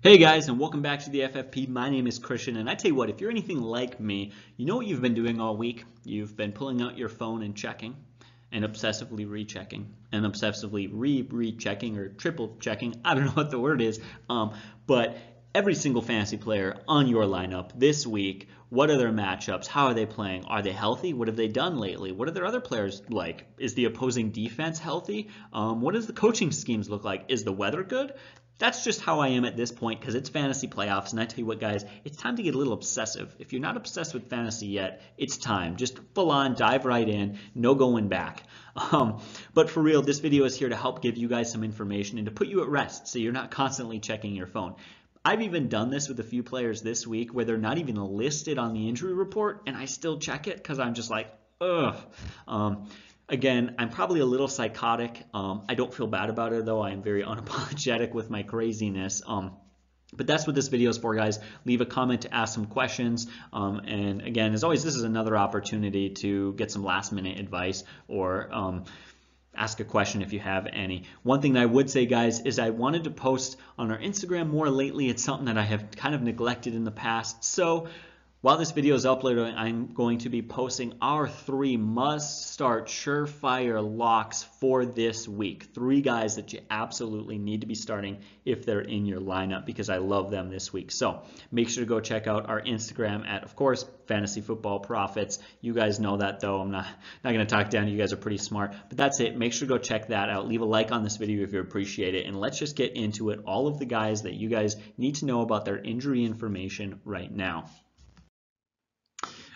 Hey guys, and welcome back to the FFP. My name is Christian, and I tell you what, if you're anything like me, you know what you've been doing all week? You've been pulling out your phone and checking, and obsessively rechecking, and obsessively re-rechecking or triple checking. I don't know what the word is, um, but every single fantasy player on your lineup this week. What are their matchups? How are they playing? Are they healthy? What have they done lately? What are their other players like? Is the opposing defense healthy? Um, what does the coaching schemes look like? Is the weather good? That's just how I am at this point because it's fantasy playoffs. And I tell you what, guys, it's time to get a little obsessive. If you're not obsessed with fantasy yet, it's time. Just full on, dive right in, no going back. Um, but for real, this video is here to help give you guys some information and to put you at rest so you're not constantly checking your phone. I've even done this with a few players this week where they're not even listed on the injury report and I still check it because I'm just like, ugh. Um, Again, I'm probably a little psychotic. Um, I don't feel bad about it though. I am very unapologetic with my craziness. Um, but that's what this video is for, guys. Leave a comment to ask some questions. Um, and again, as always, this is another opportunity to get some last minute advice or um, ask a question if you have any. One thing that I would say, guys, is I wanted to post on our Instagram more lately. It's something that I have kind of neglected in the past. So while this video is uploaded, I'm going to be posting our three must-start surefire locks for this week. Three guys that you absolutely need to be starting if they're in your lineup because I love them this week. So make sure to go check out our Instagram at, of course, Fantasy Football Profits. You guys know that though. I'm not, not going to talk down. You guys are pretty smart. But that's it. Make sure to go check that out. Leave a like on this video if you appreciate it. And let's just get into it. All of the guys that you guys need to know about their injury information right now.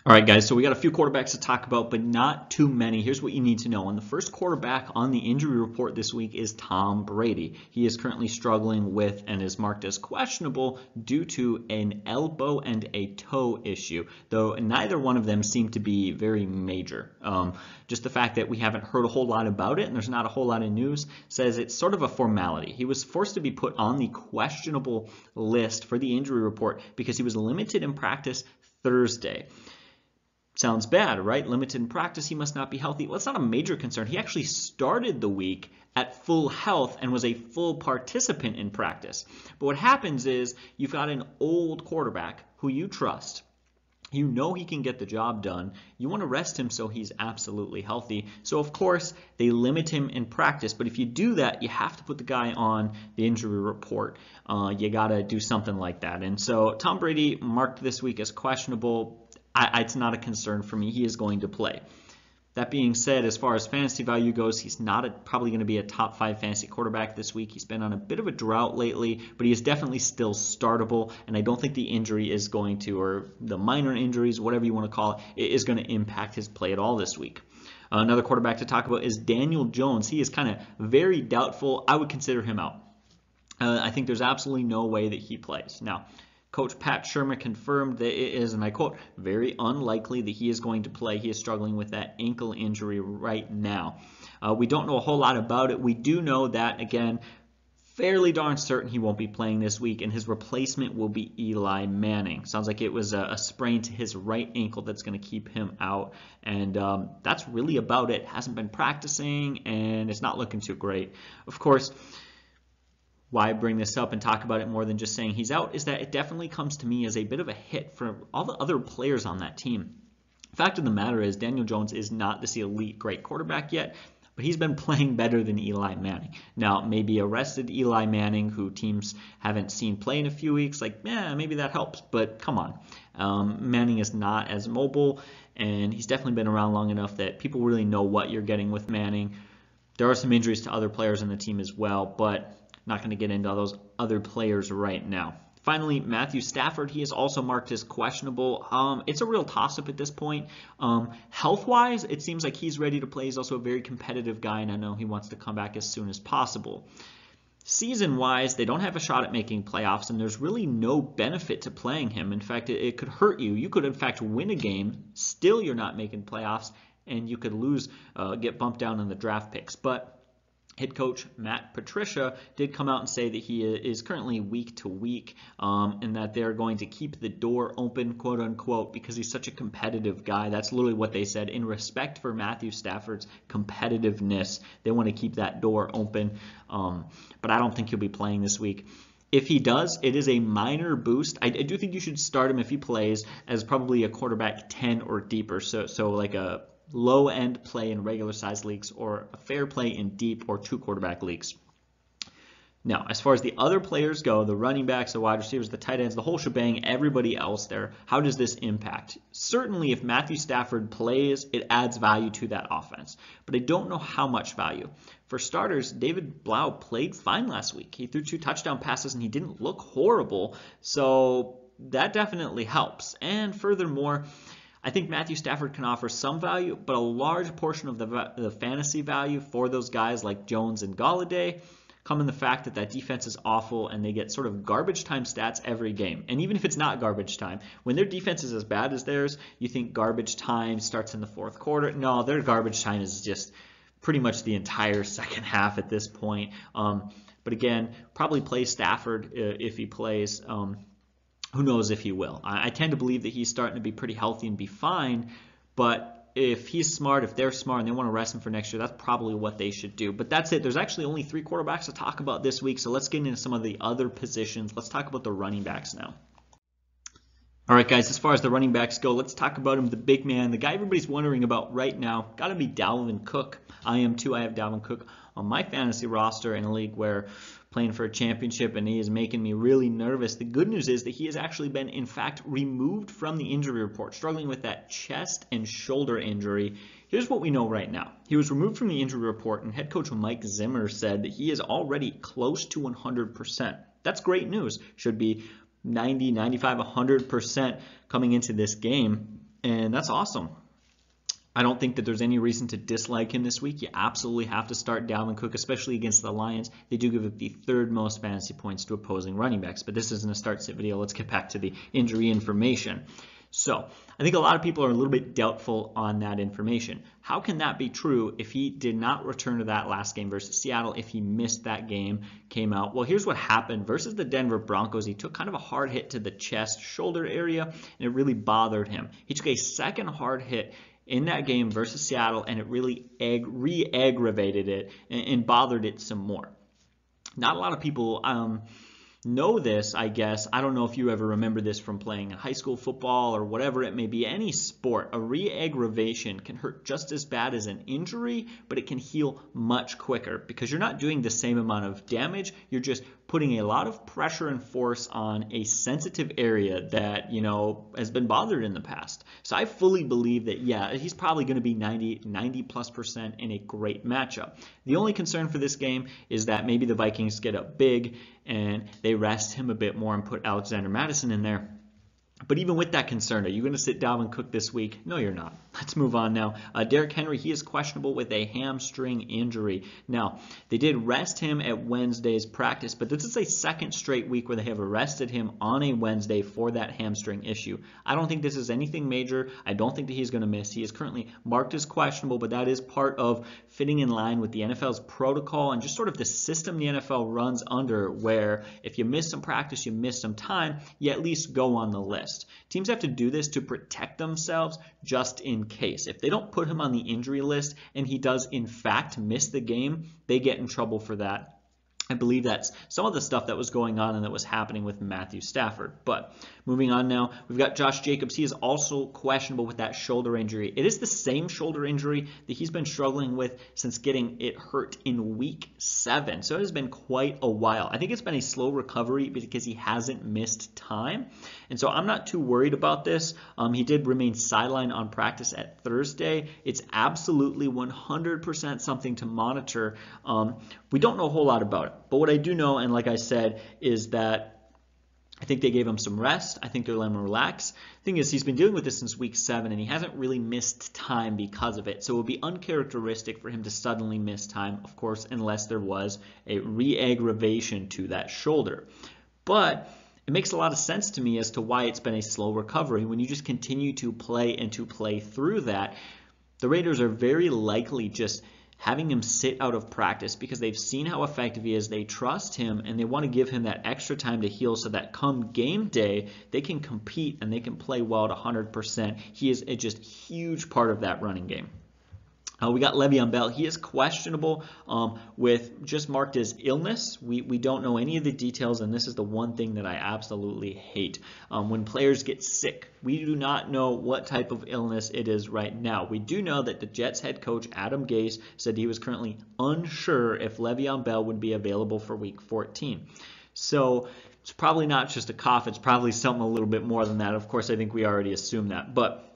All right, guys, so we got a few quarterbacks to talk about, but not too many. Here's what you need to know. And the first quarterback on the injury report this week is Tom Brady. He is currently struggling with and is marked as questionable due to an elbow and a toe issue, though neither one of them seem to be very major. Um, just the fact that we haven't heard a whole lot about it and there's not a whole lot of news says it's sort of a formality. He was forced to be put on the questionable list for the injury report because he was limited in practice Thursday. Sounds bad, right? Limited in practice, he must not be healthy. Well, it's not a major concern. He actually started the week at full health and was a full participant in practice. But what happens is you've got an old quarterback who you trust. You know he can get the job done. You want to rest him so he's absolutely healthy. So, of course, they limit him in practice. But if you do that, you have to put the guy on the injury report. Uh, you got to do something like that. And so, Tom Brady marked this week as questionable I, it's not a concern for me. He is going to play. That being said, as far as fantasy value goes, he's not a, probably going to be a top five fantasy quarterback this week. He's been on a bit of a drought lately, but he is definitely still startable. And I don't think the injury is going to, or the minor injuries, whatever you want to call it, is going to impact his play at all this week. Another quarterback to talk about is Daniel Jones. He is kind of very doubtful. I would consider him out. Uh, I think there's absolutely no way that he plays. Now, Coach Pat Shurmur confirmed that it is, and I quote, very unlikely that he is going to play. He is struggling with that ankle injury right now. Uh, we don't know a whole lot about it. We do know that, again, fairly darn certain he won't be playing this week, and his replacement will be Eli Manning. Sounds like it was a, a sprain to his right ankle that's going to keep him out, and um, that's really about it. Hasn't been practicing, and it's not looking too great. Of course, why I bring this up and talk about it more than just saying he's out is that it definitely comes to me as a bit of a hit for all the other players on that team. Fact of the matter is, Daniel Jones is not this elite great quarterback yet, but he's been playing better than Eli Manning. Now, maybe arrested Eli Manning, who teams haven't seen play in a few weeks, like, yeah, maybe that helps, but come on. Um, Manning is not as mobile, and he's definitely been around long enough that people really know what you're getting with Manning. There are some injuries to other players on the team as well, but not going to get into all those other players right now. Finally, Matthew Stafford, he is also marked as questionable. Um, it's a real toss-up at this point. Um, health-wise, it seems like he's ready to play. He's also a very competitive guy, and I know he wants to come back as soon as possible. Season-wise, they don't have a shot at making playoffs, and there's really no benefit to playing him. In fact, it, it could hurt you. You could, in fact, win a game, still you're not making playoffs, and you could lose, uh, get bumped down in the draft picks. But Head coach Matt Patricia did come out and say that he is currently week to week um, and that they're going to keep the door open, quote unquote, because he's such a competitive guy. That's literally what they said. In respect for Matthew Stafford's competitiveness, they want to keep that door open. Um, but I don't think he'll be playing this week. if he does, it is a minor boost. I, I, do think you should start him if he plays as probably a quarterback 10 or deeper. So, so like a low end play in regular size leagues or a fair play in deep or two quarterback leagues. Now, as far as the other players go, the running backs, the wide receivers, the tight ends, the whole shebang, everybody else there, how does this impact? Certainly, if Matthew Stafford plays, it adds value to that offense. But I don't know how much value. For starters, David Blough played fine last week. He threw two touchdown passes and he didn't look horrible. So that definitely helps. And furthermore, I think Matthew Stafford can offer some value, but a large portion of the, the fantasy value for those guys like Jones and Golladay come in the fact that that defense is awful and they get sort of garbage time stats every game. And even if it's not garbage time, when their defense is as bad as theirs, you think garbage time starts in the fourth quarter. No, their garbage time is just pretty much the entire second half at this point. Um, but again, probably play Stafford uh, if he plays. Um, who knows if he will? I, I tend to believe that he's starting to be pretty healthy and be fine, but if he's smart, if they're smart and they want to rest him for next year, that's probably what they should do. But that's it. There's actually only three quarterbacks to talk about this week, so let's get into some of the other positions. Let's talk about the running backs now. All right, guys, as far as the running backs go, let's talk about him, the big man, the guy everybody's wondering about right now. Got to be Dalvin Cook. I am too. I have Dalvin Cook on my fantasy roster in a league where playing for a championship and he is making me really nervous. The good news is that he has actually been, in fact, removed from the injury report, struggling with that chest and shoulder injury. Here's what we know right now. He was removed from the injury report, and head coach Mike Zimmer said that he is already close to 100%. That's great news. Should be 90, 95, 100% coming into this game, and that's awesome. I don't think that there's any reason to dislike him this week. You absolutely have to start Dalvin Cook, especially against the Lions. They do give up the third most fantasy points to opposing running backs, but this isn't a start sit video. Let's get back to the injury information. So I think a lot of people are a little bit doubtful on that information. How can that be true if he did not return to that last game versus Seattle, if he missed that game, came out? Well, here's what happened. Versus the Denver Broncos, he took kind of a hard hit to the chest, shoulder area, and it really bothered him. He took a second hard hit in that game versus Seattle, and it really re aggravated it and, and, bothered it some more. Not a lot of people um, know this, I guess. I don't know if you ever remember this from playing high school football or whatever it may be, any sport. A re aggravation can hurt just as bad as an injury, but it can heal much quicker because you're not doing the same amount of damage. You're just putting a lot of pressure and force on a sensitive area that, you know, has been bothered in the past. So I fully believe that, yeah, he's probably going to be 90, 90 plus percent in a great matchup. The only concern for this game is that maybe the Vikings get up big and they rest him a bit more and put Alexander Mattison in there but even with that concern, are you going to sit Dalvin Cook this week? No, you're not. Let's move on now. Uh, Derrick Henry, he is questionable with a hamstring injury. Now, they did rest him at Wednesday's practice, but this is a second straight week where they have arrested him on a Wednesday for that hamstring issue. I don't think this is anything major. I don't think that he's going to miss. He is currently marked as questionable, but that is part of fitting in line with the NFL's protocol and just sort of the system the NFL runs under, where if you miss some practice, you miss some time, you at least go on the list list. Teams have to do this to protect themselves just in case. If they don't put him on the injury list and he does in fact miss the game, they get in trouble for that I believe that's some of the stuff that was going on and that was happening with Matthew Stafford. But moving on now, we've got Josh Jacobs. He is also questionable with that shoulder injury. It is the same shoulder injury that he's been struggling with since getting it hurt in week seven. So it has been quite a while. I think it's been a slow recovery because he hasn't missed time. And so I'm not too worried about this. Um, he did remain sidelined on practice at Thursday. It's absolutely 100% something to monitor. Um, we don't know a whole lot about it. But what I do know, and like I said, is that I think they gave him some rest. I think they're letting him relax. Thing is, he's been dealing with this since week seven, and he hasn't really missed time because of it. So it would be uncharacteristic for him to suddenly miss time, of course, unless there was a re-aggravation to that shoulder. But it makes a lot of sense to me as to why it's been a slow recovery. When you just continue to play and to play through that, the Raiders are very likely just – having him sit out of practice because they've seen how effective he is. They trust him and they want to give him that extra time to heal so that come game day, they can compete and they can play well at 100%. He is a just huge part of that running game. Uh, we got Le'Veon Bell. He is questionable um, with just marked as illness. We, we don't know any of the details, and this is the one thing that I absolutely hate. Um, when players get sick, we do not know what type of illness it is right now. We do know that the Jets head coach, Adam Gase, said he was currently unsure if Le'Veon Bell would be available for week 14. So it's probably not just a cough. It's probably something a little bit more than that. Of course, I think we already assume that. But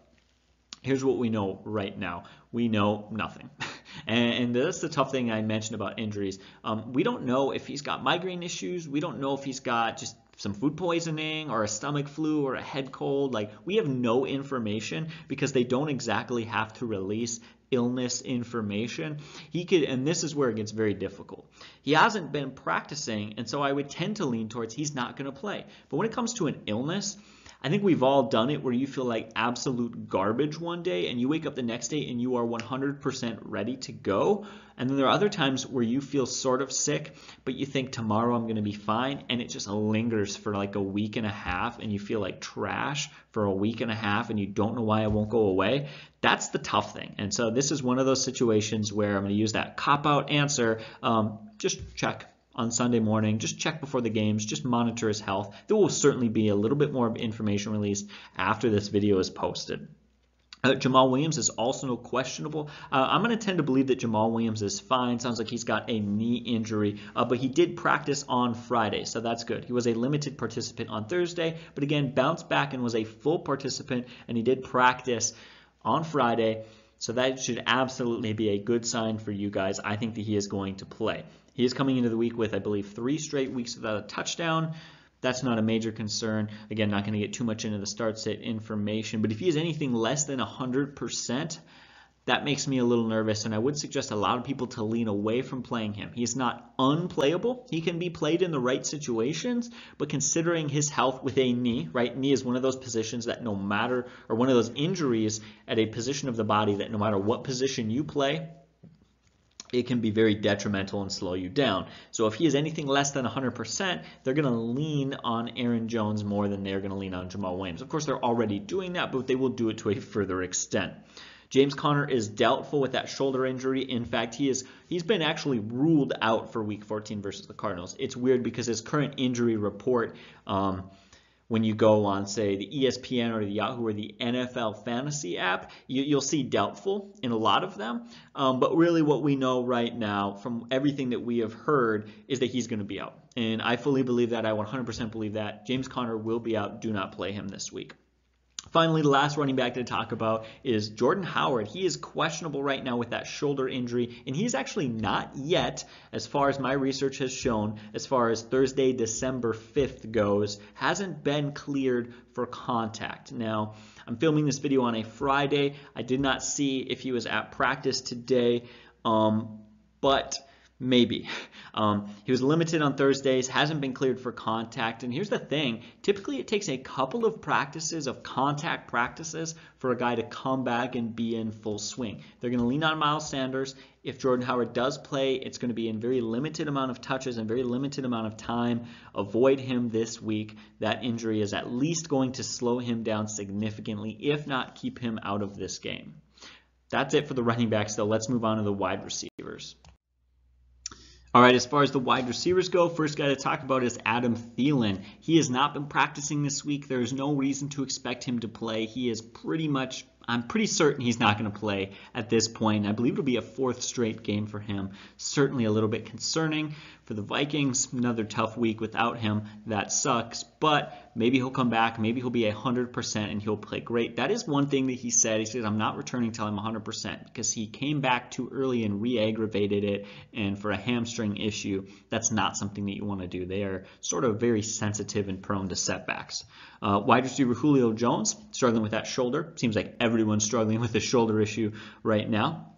here's what we know right now we know nothing. and, that's the tough thing I mentioned about injuries. Um, we don't know if he's got migraine issues. We don't know if he's got just some food poisoning or a stomach flu or a head cold. Like, we have no information because they don't exactly have to release illness information. He could, and this is where it gets very difficult. He hasn't been practicing, and so I would tend to lean towards he's not going to play. But when it comes to an illness, I think we've all done it where you feel like absolute garbage one day and you wake up the next day and you are 100% ready to go. And then there are other times where you feel sort of sick, but you think tomorrow I'm going to be fine and it just lingers for like a week and a half and you feel like trash for a week and a half and you don't know why it won't go away. That's the tough thing. And so this is one of those situations where I'm going to use that cop out answer. Um, just check on Sunday morning. Just check before the games. Just monitor his health. There will certainly be a little bit more information released after this video is posted. Uh, Jamaal Williams is also no questionable. Uh, I'm going to tend to believe that Jamaal Williams is fine. Sounds like he's got a knee injury, uh, but he did practice on Friday, so that's good. He was a limited participant on Thursday, but again, bounced back and was a full participant, and he did practice on Friday. So that should absolutely be a good sign for you guys. I think that he is going to play. He is coming into the week with, I believe, three straight weeks without a touchdown. That's not a major concern. Again, not going to get too much into the start set information, but if he is anything less than 100%, that makes me a little nervous, and I would suggest a lot of people to lean away from playing him. He's not unplayable. He can be played in the right situations, but considering his health with a knee, right? Knee is one of those positions that no matter, or one of those injuries at a position of the body that no matter what position you play, it can be very detrimental and slow you down. So if he is anything less than 100%, they're going to lean on Aaron Jones more than they're going to lean on Jamaal Williams. Of course, they're already doing that, but they will do it to a further extent. James Conner is doubtful with that shoulder injury. In fact, he is he's been actually ruled out for Week 14 versus the Cardinals. It's weird because his current injury report. Um, when you go on, say, the ESPN or the Yahoo or the NFL fantasy app, you, will see doubtful in a lot of them. Um, but really, what we know right now from everything that we have heard is that he's going to be out. And I fully believe that. I 100% believe that. James Conner will be out. Do not play him this week. Finally, the last running back to talk about is Jordan Howard. He is questionable right now with that shoulder injury, and he's actually not yet, as far as my research has shown, as far as Thursday, December 5th goes, hasn't been cleared for contact. Now, I'm filming this video on a Friday. I did not see if he was at practice today, um, but Maybe. Um, he was limited on Thursdays, hasn't been cleared for contact. And here's the thing typically, it takes a couple of practices of contact practices for a guy to come back and be in full swing. They're going to lean on Miles Sanders. If Jordan Howard does play, it's going to be in very limited amount of touches and very limited amount of time. Avoid him this week. That injury is at least going to slow him down significantly, if not keep him out of this game. That's it for the running backs, though. Let's move on to the wide receivers. All right, as far as the wide receivers go, first guy to talk about is Adam Thielen. He has not been practicing this week. There is no reason to expect him to play. He is pretty much I'm pretty certain he's not going to play at this point. I believe it'll be a fourth straight game for him. Certainly a little bit concerning for the Vikings. Another tough week without him. That sucks. But maybe he'll come back. Maybe he'll be 100% and he'll play great. That is one thing that he said. He said, I'm not returning until I'm 100% because he came back too early and re aggravated it. And for a hamstring issue, that's not something that you want to do. They are sort of very sensitive and prone to setbacks. Uh, wide receiver Julio Jones struggling with that shoulder. Seems like everyone's struggling with the shoulder issue right now.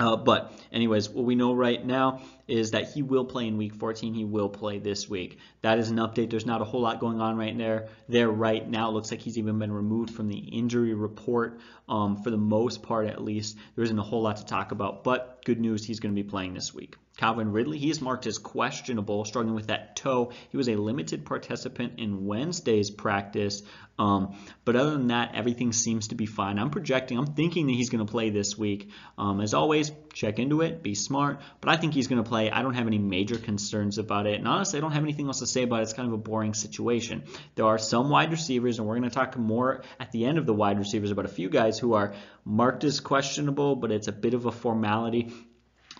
Uh, but anyways, what we know right now is that he will play in week 14. He will play this week. That is an update. There's not a whole lot going on right there. There right now. It looks like he's even been removed from the injury report um, for the most part, at least. There isn't a whole lot to talk about. But good news, he's going to be playing this week. Calvin Ridley, he is marked as questionable, struggling with that toe. He was a limited participant in Wednesday's practice, um, but other than that, everything seems to be fine. I'm projecting, I'm thinking that he's going to play this week. Um, as always, check into it, be smart, but I think he's going to play. I don't have any major concerns about it, and honestly, I don't have anything else to say about it. It's kind of a boring situation. There are some wide receivers, and we're going to talk more at the end of the wide receivers about a few guys who are marked as questionable, but it's a bit of a formality.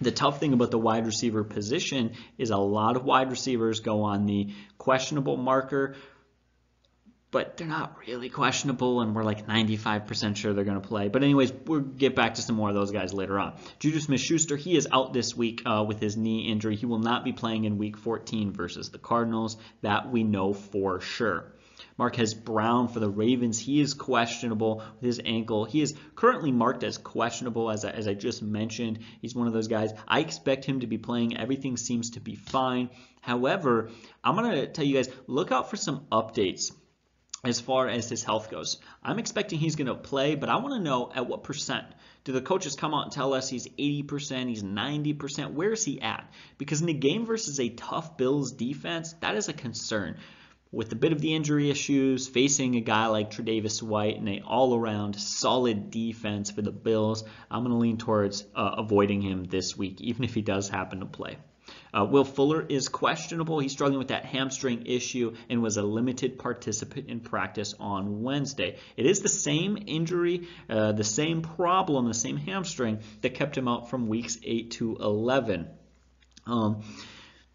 The tough thing about the wide receiver position is a lot of wide receivers go on the questionable marker, but they're not really questionable, and we're like 95% sure they're going to play. But anyways, we'll get back to some more of those guys later on. Juju Smith-Schuster, he is out this week uh, with his knee injury. He will not be playing in Week 14 versus the Cardinals. That we know for sure. Marquise Brown for the Ravens. He is questionable with his ankle. He is currently marked as questionable, as I, as I just mentioned. He's one of those guys. I expect him to be playing. Everything seems to be fine. However, I'm going to tell you guys look out for some updates as far as his health goes. I'm expecting he's going to play, but I want to know at what percent. Do the coaches come out and tell us he's 80%, he's 90%? Where is he at? Because in a game versus a tough Bills defense, that is a concern with a bit of the injury issues, facing a guy like Tre'Davious White and a all-around solid defense for the Bills, I'm going to lean towards uh, avoiding him this week, even if he does happen to play. Uh, Will Fuller is questionable. He's struggling with that hamstring issue and was a limited participant in practice on Wednesday. It is the same injury, uh, the same problem, the same hamstring that kept him out from weeks 8 to 11. Um,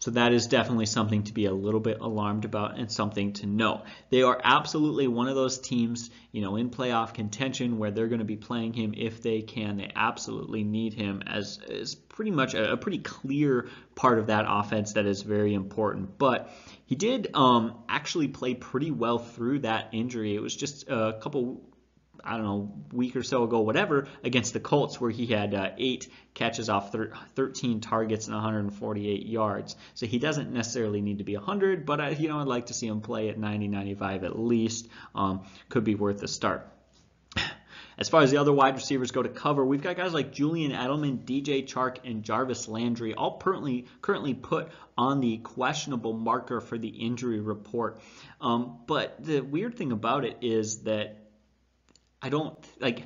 so that is definitely something to be a little bit alarmed about and something to know. They are absolutely one of those teams, you know, in playoff contention where they're going to be playing him if they can. They absolutely need him as is pretty much a, a, pretty clear part of that offense that is very important. But he did um, actually play pretty well through that injury. It was just a couple I don't know, week or so ago, whatever, against the Colts, where he had uh, eight catches off thir- 13 targets and 148 yards. So he doesn't necessarily need to be 100, but I, you know, I'd like to see him play at 90, 95 at least. Um, could be worth a start. As far as the other wide receivers go to cover, we've got guys like Julian Edelman, DJ Chark, and Jarvis Landry, all currently currently put on the questionable marker for the injury report. Um, but the weird thing about it is that I don't like.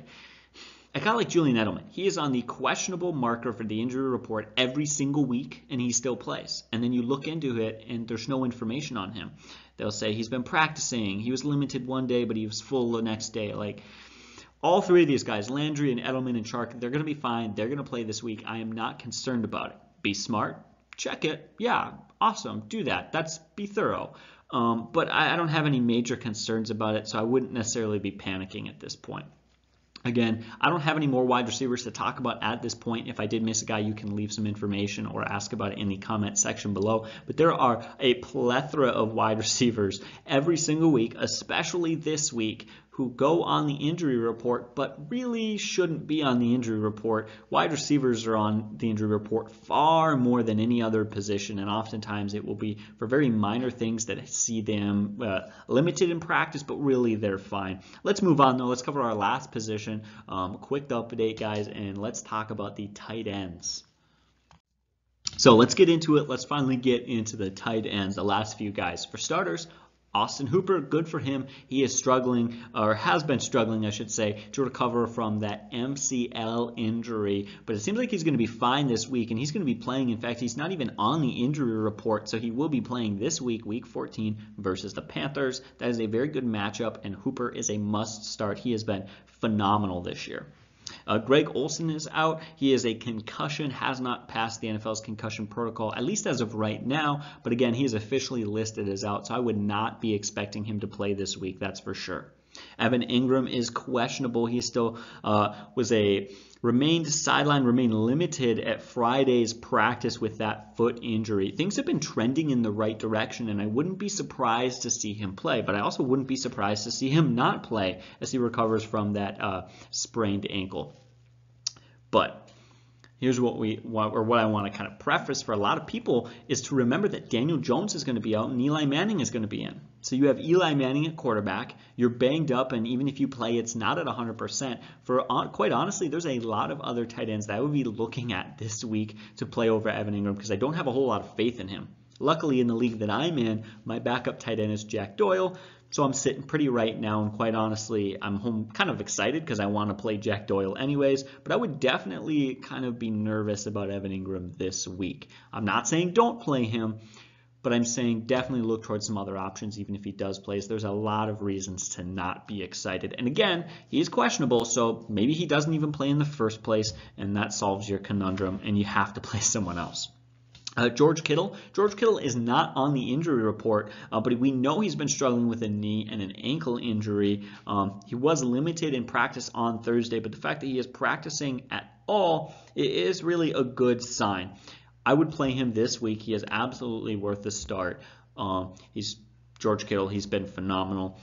I kind of like Julian Edelman. He is on the questionable marker for the injury report every single week, and he still plays. And then you look into it, and there's no information on him. They'll say he's been practicing. He was limited one day, but he was full the next day. Like all three of these guys, Landry and Edelman and Chark, they're going to be fine. They're going to play this week. I am not concerned about it. Be smart. Check it. Yeah, awesome. Do that. That's be thorough. Um, but I, I don't have any major concerns about it, so I wouldn't necessarily be panicking at this point. Again, I don't have any more wide receivers to talk about at this point. If I did miss a guy, you can leave some information or ask about it in the comment section below. But there are a plethora of wide receivers every single week, especially this week, who go on the injury report but really shouldn't be on the injury report. Wide receivers are on the injury report far more than any other position, and oftentimes it will be for very minor things that see them uh, limited in practice, but really they're fine. Let's move on though. Let's cover our last position. Um, quick update, guys, and let's talk about the tight ends. So let's get into it. Let's finally get into the tight ends, the last few guys. For starters, Austin Hooper, good for him. He is struggling, or has been struggling, I should say, to recover from that MCL injury. But it seems like he's going to be fine this week, and he's going to be playing. In fact, he's not even on the injury report, so he will be playing this week, week 14, versus the Panthers. That is a very good matchup, and Hooper is a must start. He has been phenomenal this year. Uh, Greg Olsen is out. He is a concussion, has not passed the NFL's concussion protocol, at least as of right now. But again, he is officially listed as out, so I would not be expecting him to play this week, that's for sure. Evan Engram is questionable. He still uh, was a remained sidelined, remained limited at Friday's practice with that foot injury. Things have been trending in the right direction, and I wouldn't be surprised to see him play, but I also wouldn't be surprised to see him not play as he recovers from that uh, sprained ankle. But here's what we or what I want to kind of preface for a lot of people is to remember that Daniel Jones is going to be out and Eli Manning is going to be in. So you have Eli Manning at quarterback. You're banged up, and even if you play, it's not at 100%. For quite honestly, there's a lot of other tight ends that I would be looking at this week to play over Evan Engram because I don't have a whole lot of faith in him. Luckily, in the league that I'm in, my backup tight end is Jack Doyle. So I'm sitting pretty right now, and quite honestly, I'm home kind of excited because I want to play Jack Doyle anyways. But I would definitely kind of be nervous about Evan Engram this week. I'm not saying don't play him, but I'm saying definitely look towards some other options, even if he does play. There's a lot of reasons to not be excited. And again, he is questionable, so maybe he doesn't even play in the first place, and that solves your conundrum, and you have to play someone else. Uh, George Kittle. George Kittle is not on the injury report, uh, but we know he's been struggling with a knee and an ankle injury. Um, he was limited in practice on Thursday, but the fact that he is practicing at all is really a good sign. I would play him this week. He is absolutely worth the start. Um, he's George Kittle. He's been phenomenal.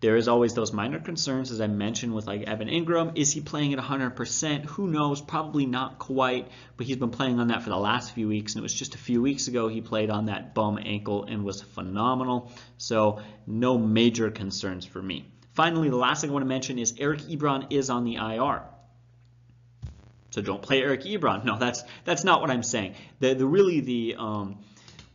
There is always those minor concerns, as I mentioned, with like Evan Engram. Is he playing at 100%? Who knows? Probably not quite, but he's been playing on that for the last few weeks, and it was just a few weeks ago he played on that bum ankle and was phenomenal. So no major concerns for me. Finally, the last thing I want to mention is Eric Ebron is on the IR. So don't play Eric Ebron. No, that's that's not what I'm saying. The, the really the um,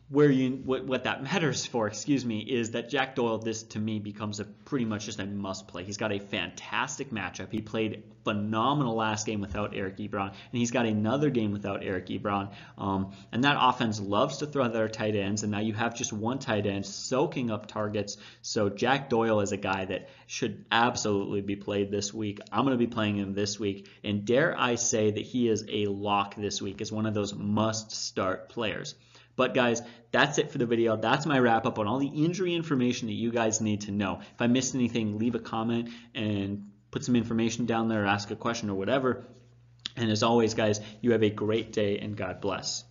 where you what, what that matters for, excuse me, is that Jack Doyle, this to me becomes a pretty much just a must play. He's got a fantastic matchup. He played phenomenal last game without Eric Ebron, and he's got another game without Eric Ebron. Um, and that offense loves to throw their tight ends, and now you have just one tight end soaking up targets. So Jack Doyle is a guy that should absolutely be played this week. I'm going to be playing him this week, and dare I say that he is a lock this week as one of those must start players. But guys, that's it for the video. That's my wrap up on all the injury information that you guys need to know. If I missed anything, leave a comment and put some information down there ask a question or whatever. And as always, guys, you have a great day and God bless.